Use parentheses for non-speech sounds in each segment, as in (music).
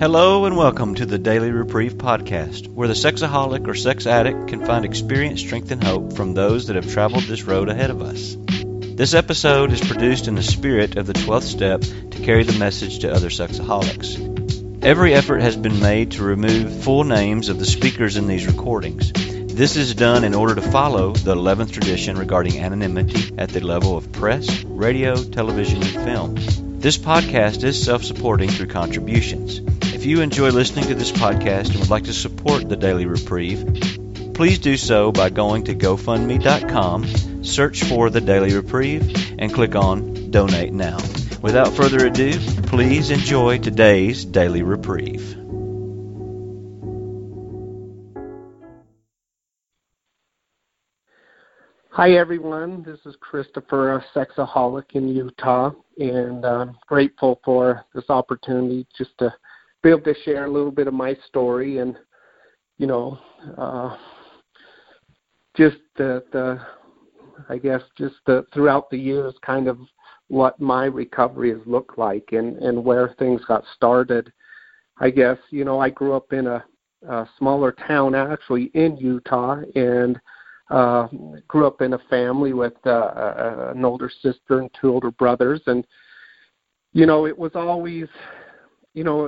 Hello and welcome to the Daily Reprieve podcast, where the sexaholic or sex addict can find experience, strength, and hope from those that have traveled this road ahead of us. This episode is produced in the spirit of the 12th step to carry the message to other sexaholics. Every effort has been made to remove full names of the speakers in these recordings. This is done in order to follow the 11th tradition regarding anonymity at the level of press, radio, television, and film. This podcast is self supporting through contributions. If you enjoy listening to this podcast and would like to support the Daily Reprieve, please do so by going to GoFundMe.com, search for the Daily Reprieve, and click on Donate Now. Without further ado, please enjoy today's Daily Reprieve. Hi, everyone. This is Christopher, a sexaholic in Utah, and I'm grateful for this opportunity just to be able to share a little bit of my story and, you know, uh, just the, the, I guess, just the, throughout the years, kind of what my recovery has looked like and, and where things got started. I guess, you know, I grew up in a, a smaller town actually in Utah, and uh, grew up in a family with uh, an older sister and two older brothers, and you know it was always, you know,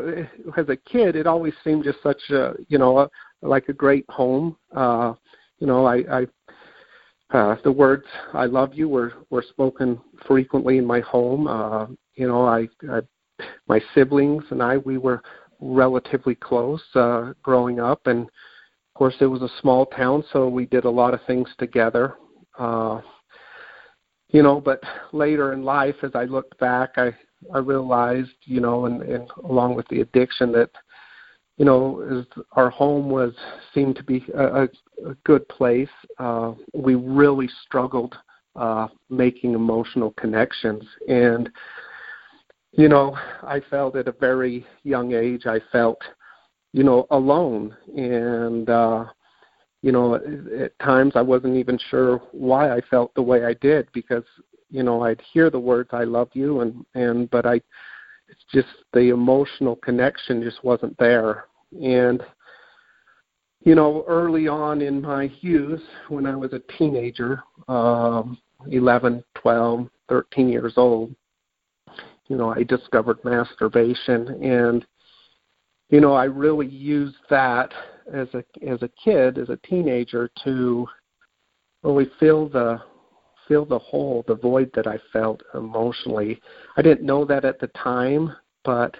as a kid, it always seemed just such a, you know, a, like a great home. Uh, you know, I, I uh, the words "I love you" were were spoken frequently in my home. Uh, you know, I, I my siblings and I we were relatively close uh, growing up, and of course, it was a small town, so we did a lot of things together. Uh, you know, but later in life, as I looked back, I I realized, you know, and, and along with the addiction, that you know, as our home was seemed to be a, a, a good place, uh, we really struggled uh, making emotional connections, and you know, I felt at a very young age, I felt you know, alone. And, uh, you know, at times I wasn't even sure why I felt the way I did because, you know, I'd hear the words "I love you," and and but I, it's just the emotional connection just wasn't there. And, you know, early on in my youth, when I was a teenager, um, 11, 12, 13 years old, you know, I discovered masturbation and you know, I really used that as a as a kid, as a teenager, to really fill the fill the hole, the void that I felt emotionally. I didn't know that at the time, but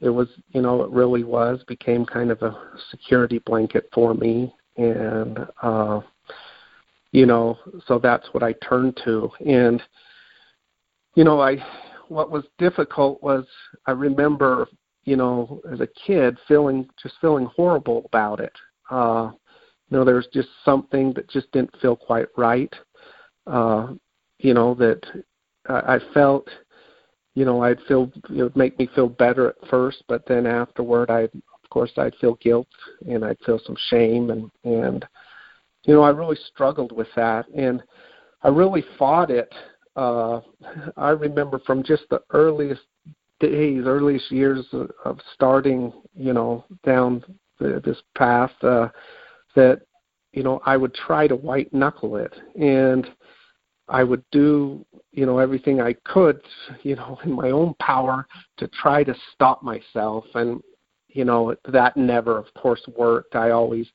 it was, you know, it really was became kind of a security blanket for me, and uh, you know, so that's what I turned to, and you know, I what was difficult was I remember you know, as a kid, feeling just feeling horrible about it. Uh, you know, there was just something that just didn't feel quite right. Uh, you know, that I, I felt, you know, I'd feel it would make me feel better at first, but then afterward, I, of course, I'd feel guilt and I'd feel some shame, and and you know, I really struggled with that, and I really fought it. Uh, I remember from just the earliest days, earliest years of starting, you know, down the, this path, uh, that you know I would try to white knuckle it, and I would do, you know, everything I could, you know, in my own power to try to stop myself, and you know that never, of course, worked. I always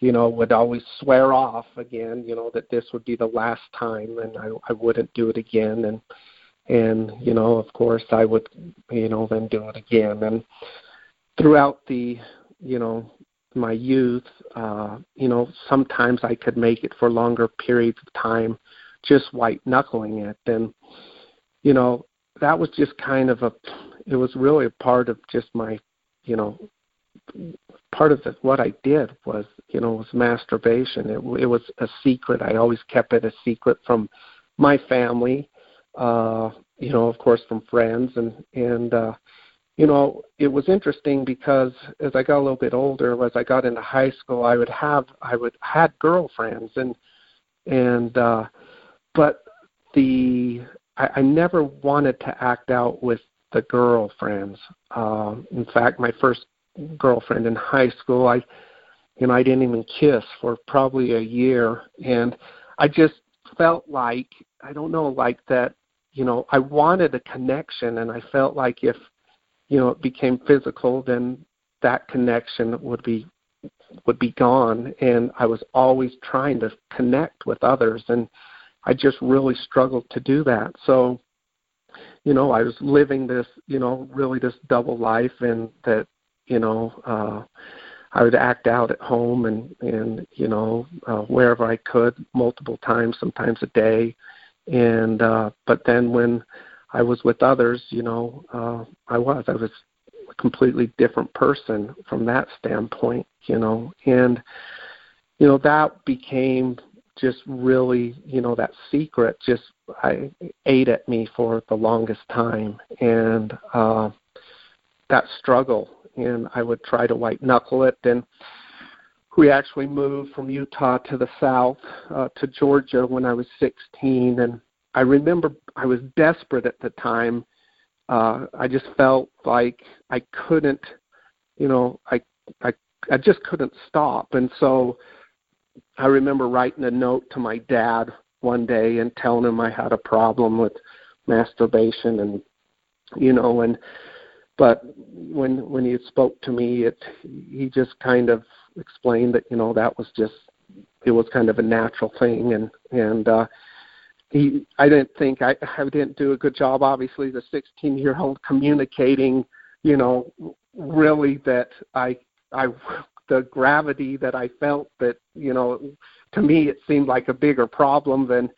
you know, would always swear off again, you know, that this would be the last time and I, I wouldn't do it again. And, and you know of course i would you know then do it again and throughout the you know my youth uh you know sometimes i could make it for longer periods of time just white knuckling it. And you know that was just kind of a it was really a part of just my you know part of the, what i did was you know was masturbation. It it was a secret. I always kept it a secret from my family uh, you know, of course, from friends, and and uh, you know, it was interesting because as I got a little bit older, as I got into high school, I would have I would had girlfriends, and and uh, but the I, I never wanted to act out with the girlfriends. Uh, in fact, my first girlfriend in high school. I, you know, I didn't even kiss for probably a year, and I just felt like I don't know, like that. You know, I wanted a connection, and I felt like if, you know, it became physical, then that connection would be would be gone and I was always trying to connect with others and I just really struggled to do that. So you know, I was living this, you know, really this double life and that, you know, uh I would act out at home and and you know, uh wherever I could multiple times, sometimes a day. And uh but then when I was with others, you know, uh I was I was a completely different person from that standpoint, you know. And you know, that became just really, you know, that secret just I ate at me for the longest time. And uh that struggle and I would try to white knuckle it. And we actually moved from Utah to the south uh to Georgia when I was 16 and I remember I was desperate at the time. Uh I just felt like I couldn't you know I I I just couldn't stop. And so I remember writing a note to my dad one day and telling him I had a problem with masturbation and you know and but when when he spoke to me it he just kind of explained that you know that was just it was kind of a natural thing and and uh he I didn't think I I didn't do a good job obviously the 16 year old communicating you know really that I I the gravity that I felt that you know to me it seemed like a bigger problem than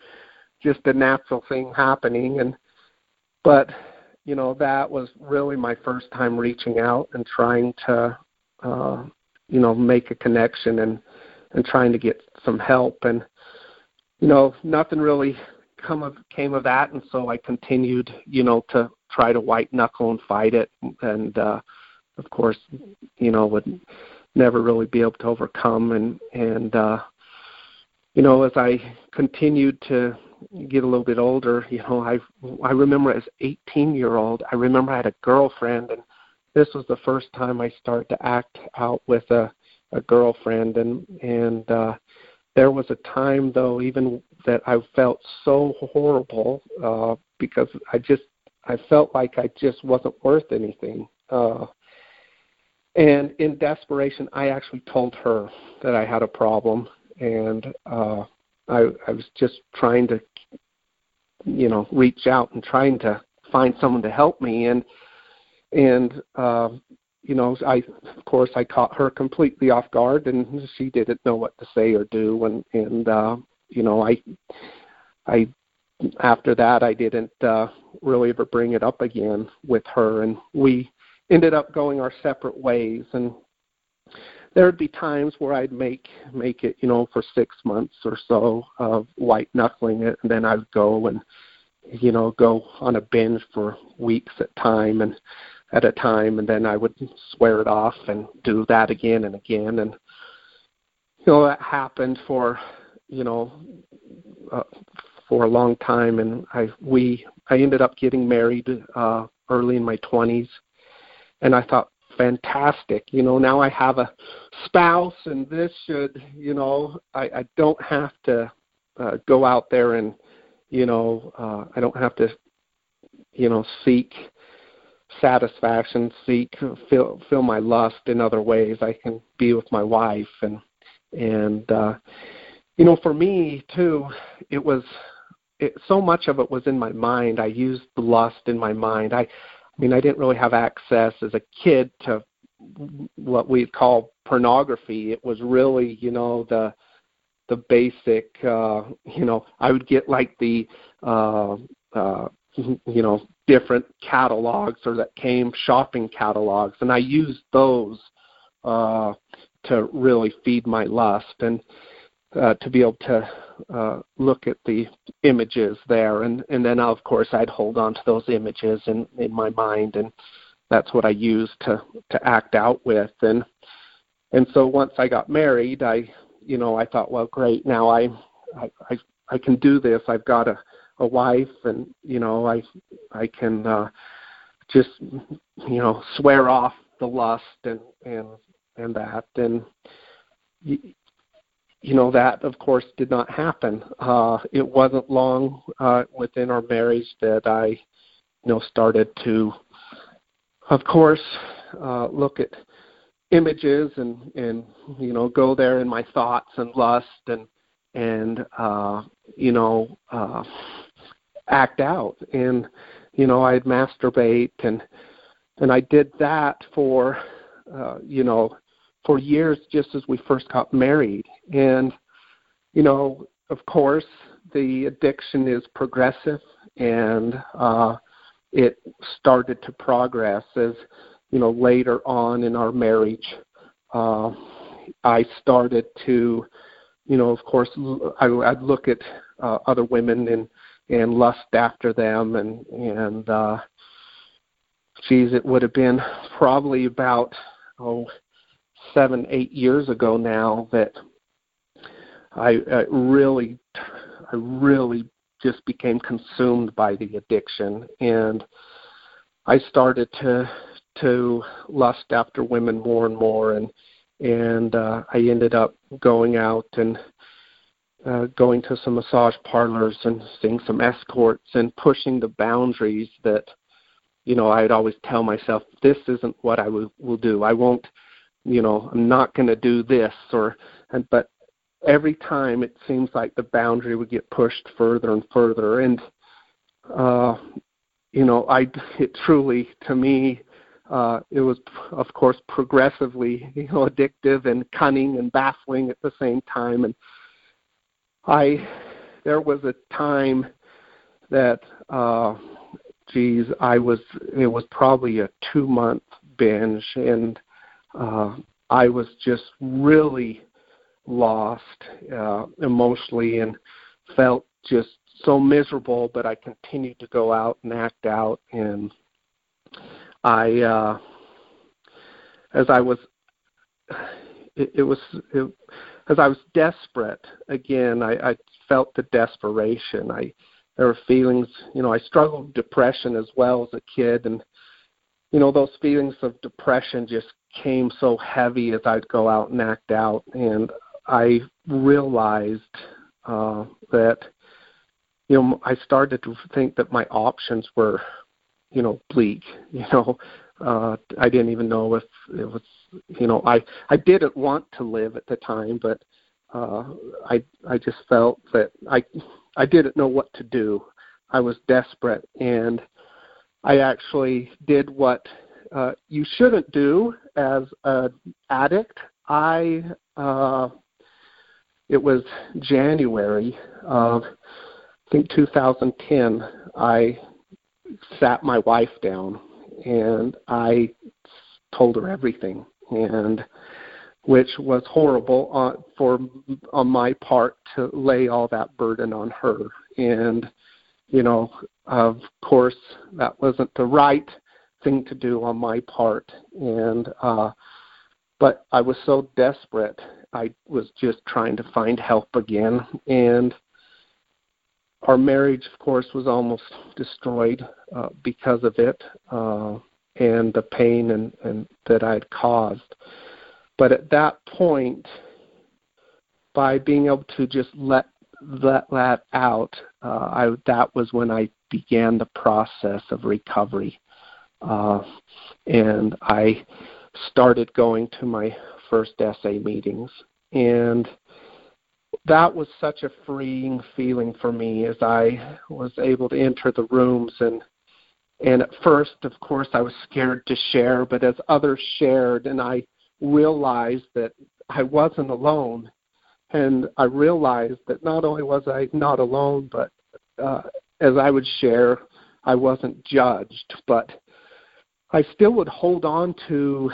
just a natural thing happening. And but you know that was really my first time reaching out and trying to uh you know make a connection and and trying to get some help. And you know nothing really come of came of that. And so I continued you know to try to white knuckle and fight it. And uh of course you know would never really be able to overcome. And and uh you know as i continued to get a little bit older you know i i remember as 18 year old i remember i had a girlfriend and this was the first time i started to act out with a a girlfriend. And and uh there was a time though even that i felt so horrible uh because i just i felt like i just wasn't worth anything uh and in desperation, I actually told her that I had a problem, and uh, I, I was just trying to, you know, reach out and trying to find someone to help me. And and uh, you know, I of course I caught her completely off guard, and she didn't know what to say or do. And and uh, you know, I I after that I didn't uh, really ever bring it up again with her, and we ended up going our separate ways. And there would be times where I'd make make it, you know, for six months or so of white knuckling it, and then I'd go and, you know, go on a binge for weeks at time and at a time, and then I would swear it off and do that again and again, and you know that happened for, you know, uh, for a long time, and I we I ended up getting married uh, early in my twenties and I thought, fantastic. You know, now I have a spouse, and this should, you know, I, I don't have to uh, go out there and, you know, uh, I don't have to, you know, seek satisfaction, seek fill fill my lust in other ways. I can be with my wife, and and uh, you know, for me too, it was. It, so much of it was in my mind. I used lust in my mind. I I mean, I didn't really have access as a kid to what we'd call pornography. It was really, you know, the the basic, uh, you know, I would get like the, uh, uh, you know, different catalogs or that came shopping catalogs, and I used those uh, to really feed my lust and uh, to be able to uh, look at the images there, and and then of course I'd hold on to those images in in my mind, and that's what I used to to act out with, and and so once I got married, I you know I thought, well, great, now I I I, I can do this. I've got a a wife, and you know I I can uh, just you know swear off the lust and and and that. And you know that of course did not happen. Uh it wasn't long uh within our marriage that i you know started to of course uh look at images and and you know go there in my thoughts and lust and and uh you know uh act out. And you know i'd masturbate and and i did that for uh you know for years just as we first got married. And you know of course the addiction is progressive and uh it started to progress as you know later on in our marriage uh i started to you know of course I, i'd look at uh, other women and and lust after them and and uh geez it would have been probably about oh seven eight years ago now that i, I really i really just became consumed by the addiction and i started to to lust after women more and more and and uh i ended up going out and uh, going to some massage parlors and seeing some escorts and pushing the boundaries that you know I'd always tell myself this isn't what I will, will do. I won't you know I'm not going to do this or and but every time it seems like the boundary would get pushed further and further. And uh you know I it truly to me uh it was of course progressively you know addictive and cunning and baffling at the same time. And I there was a time that uh geez, I was it was probably a two month binge. And uh I was just really lost uh emotionally and felt just so miserable but I continued to go out and act out and I uh as I was it, it was it, as I was desperate again. I, I felt the desperation. I there were feelings, you know, I struggled with depression as well as a kid, and you know those feelings of depression just came so heavy as I'd go out and act out, and I realized uh, that you know I started to think that my options were you know bleak (laughs) you know uh i didn't even know if it was you know i i didn't want to live at the time but uh i i just felt that i i didn't know what to do. I was desperate and i actually did what uh you shouldn't do as an addict i uh it was january of i think 2010 i sat my wife down and I told her everything, and which was horrible on, for on my part to lay all that burden on her. And you know, of course, that wasn't the right thing to do on my part. And uh, but I was so desperate, I was just trying to find help again, and our marriage, of course, was almost destroyed uh, because of it uh, and the pain and, and that I'd caused. But at that point, by being able to just let let that out, uh, I, that was when I began the process of recovery, uh, and I started going to my first SA meetings. And that was such a freeing feeling for me as I was able to enter the rooms. And and at first of course I was scared to share. But as others shared and I realized that I wasn't alone and I realized that not only was I not alone but uh as I would share I wasn't judged. But I still would hold on to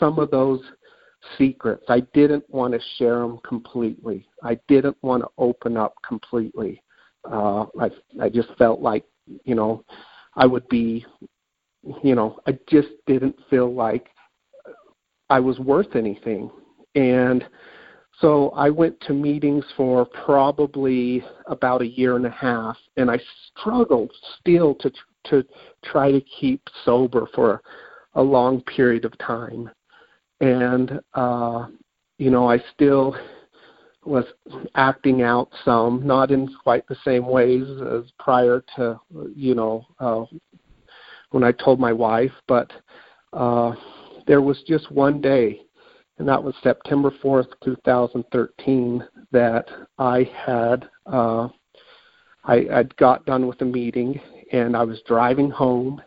some of those secrets. I didn't want to share them completely. I didn't want to open up completely. Uh, I I just felt like you know I would be, you know, I just didn't feel like I was worth anything, and so I went to meetings for probably about a year and a half, and I struggled still to to try to keep sober for a long period of time. And uh you know, I still was acting out some, not in quite the same ways as prior to, you know, uh, when I told my wife, but uh, there was just one day, and that was September 4th, 2013, that I had uh, I I'd got done with a meeting and I was driving home,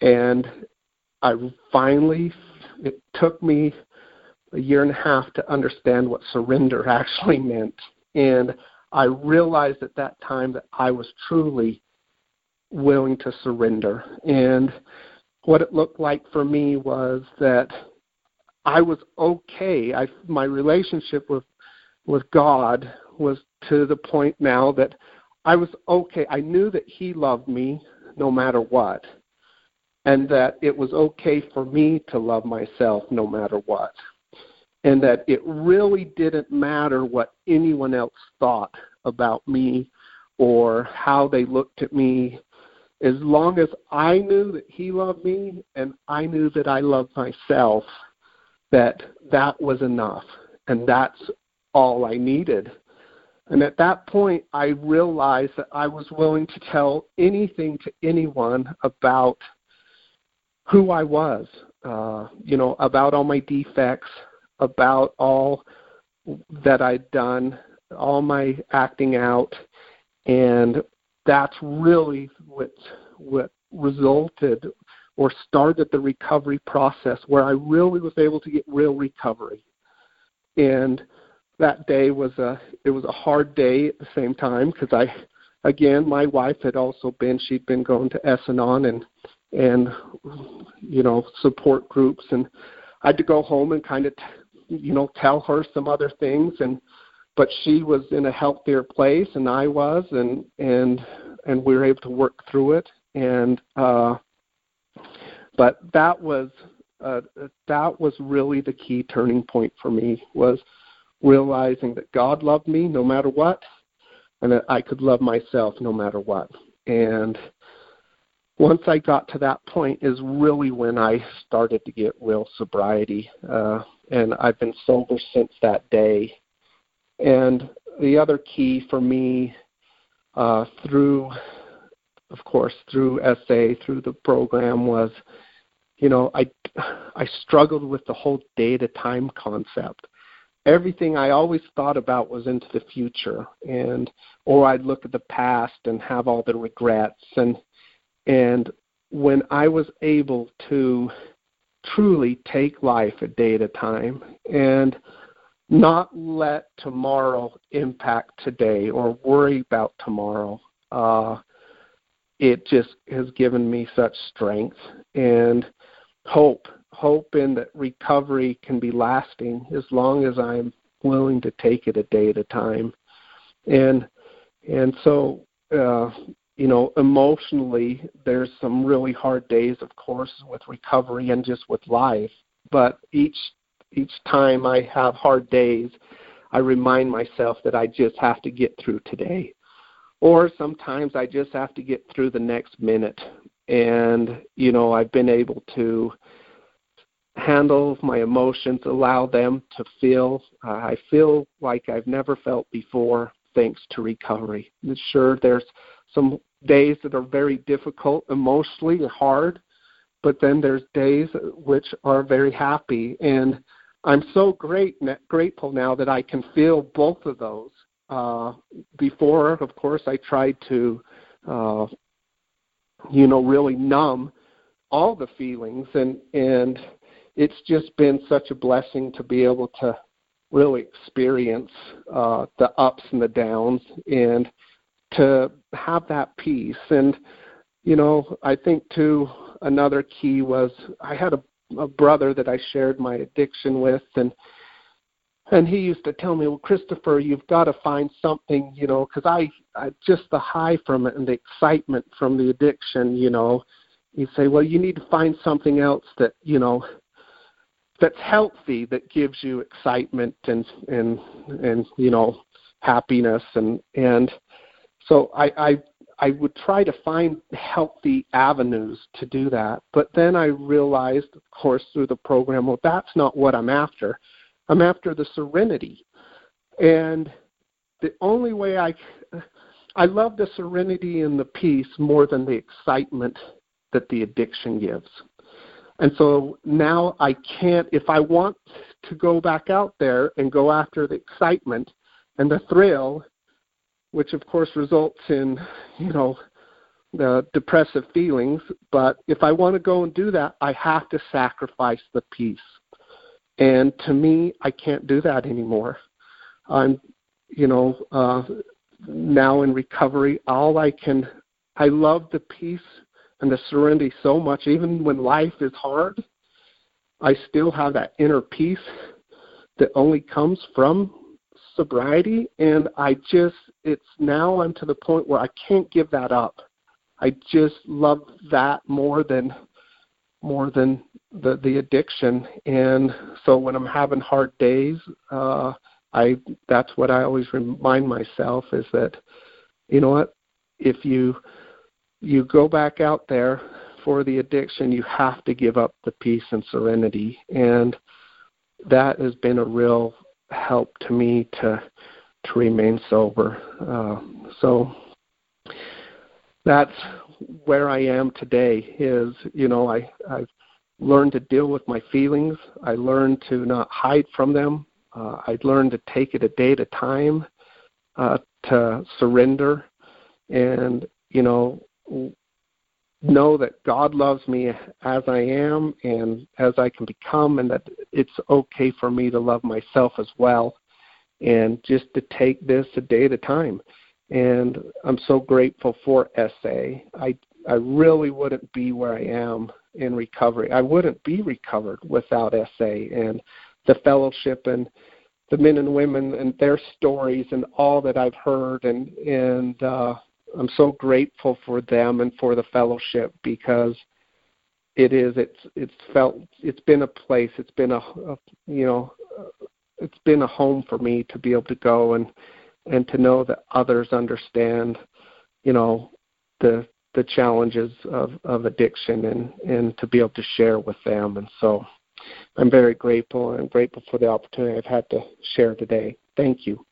and I finally it took me a year and a half to understand what surrender (laughs) actually meant. And I realized at that time that I was truly willing to surrender. And what it looked like for me was that I was okay. I my relationship with with God was to the point now that I was okay. I knew that he loved me no matter what. And that it was okay for me to love myself no matter what and that it really didn't matter what anyone else thought about me or how they looked at me as long as I knew that he loved me and I knew that I loved myself that that was enough and that's all I needed and at that point I realized that I was willing to tell anything to anyone about who I was uh you know about all my defects about all that I'd done, all my acting out, and that's really what what resulted or started the recovery process where I really was able to get real recovery. And that day was a it was a hard day at the same time because I again my wife had also been she'd been going to S-Anon and and you know support groups and I had to go home and kind of you know tell her some other things and but she was in a healthier place and I was and and and we were able to work through it and uh but that was uh that was really the key turning point for me was realizing that God loved me no matter what and that I could love myself no matter what and once I got to that point is really when I started to get real sobriety. Uh, and I've been sober since that day. And the other key for me uh, through, of course, through SA, through the program was, you know, I, I struggled with the whole data time concept. Everything I always thought about was into the future, and or I'd look at the past and have all the regrets and and when I was able to truly take life a day at a time and not let tomorrow impact today or worry about tomorrow, uh, it just has given me such strength and hope. Hope in that recovery can be lasting as long as I'm willing to take it a day at a time. And and so uh, you know, emotionally, there's some really hard days, of course, with recovery and just with life. But each each time I have hard days, I remind myself that I just have to get through today. Or sometimes I just have to get through the next minute. And, you know, I've been able to handle my emotions, allow them to feel. Uh, I feel like I've never felt before thanks to recovery. Sure, there's some days that are very difficult emotionally hard, but then there's days which are very happy. And I'm so great grateful now that I can feel both of those. Uh, before, of course, I tried to, uh, you know, really numb all the feelings, and and it's just been such a blessing to be able to really experience uh, the ups and the downs and to have that peace. And, you know, I think too, another key was I had a, a brother that I shared my addiction with, and and he used to tell me, well, Christopher, you've got to find something, you know, because I, I just the high from it and the excitement from the addiction, you know. He'd say, well, you need to find something else that, you know, that's healthy that gives you excitement and and and you know happiness and and so I, I I would try to find healthy avenues to do that. But then I realized, of course, through the program, well, that's not what I'm after. I'm after the serenity. And the only way I I love the serenity and the peace more than the excitement that the addiction gives. And so now I can't if I want to go back out there and go after the excitement and the thrill, which of course results in, you know, the depressive feelings, but if I want to go and do that, I have to sacrifice the peace. And to me, I can't do that anymore. I'm, you know, uh, now in recovery. All I can, I love the peace and the serenity so much. Even when life is hard, I still have that inner peace that only comes from sobriety. And I just, it's now I'm to the point where I can't give that up. I just love that more than more than the the addiction and so when i'm having hard days uh I that's what I always remind myself is that you know what if you you go back out there for the addiction you have to give up the peace and serenity. And that has been a real help to me to to remain sober. Uh, so that's where I am today is you know I I've learned to deal with my feelings. I learned to not hide from them. Uh, I'd learned to take it a day at a time, uh, to surrender, and you know, know that God loves me as I am and as I can become, and that it's okay for me to love myself as well, and just to take this a day at a time. And I'm so grateful for SA. I I really wouldn't be where I am in recovery. I wouldn't be recovered without SA and the fellowship and the men and women and their stories and all that I've heard and and uh, I'm so grateful for them and for the fellowship because it is it's it's felt it's been a place it's been a, a you know it's been a home for me to be able to go and and to know that others understand you know the the challenges of of addiction and and to be able to share with them and so I'm very grateful and I'm grateful for the opportunity I've had to share today. Thank you.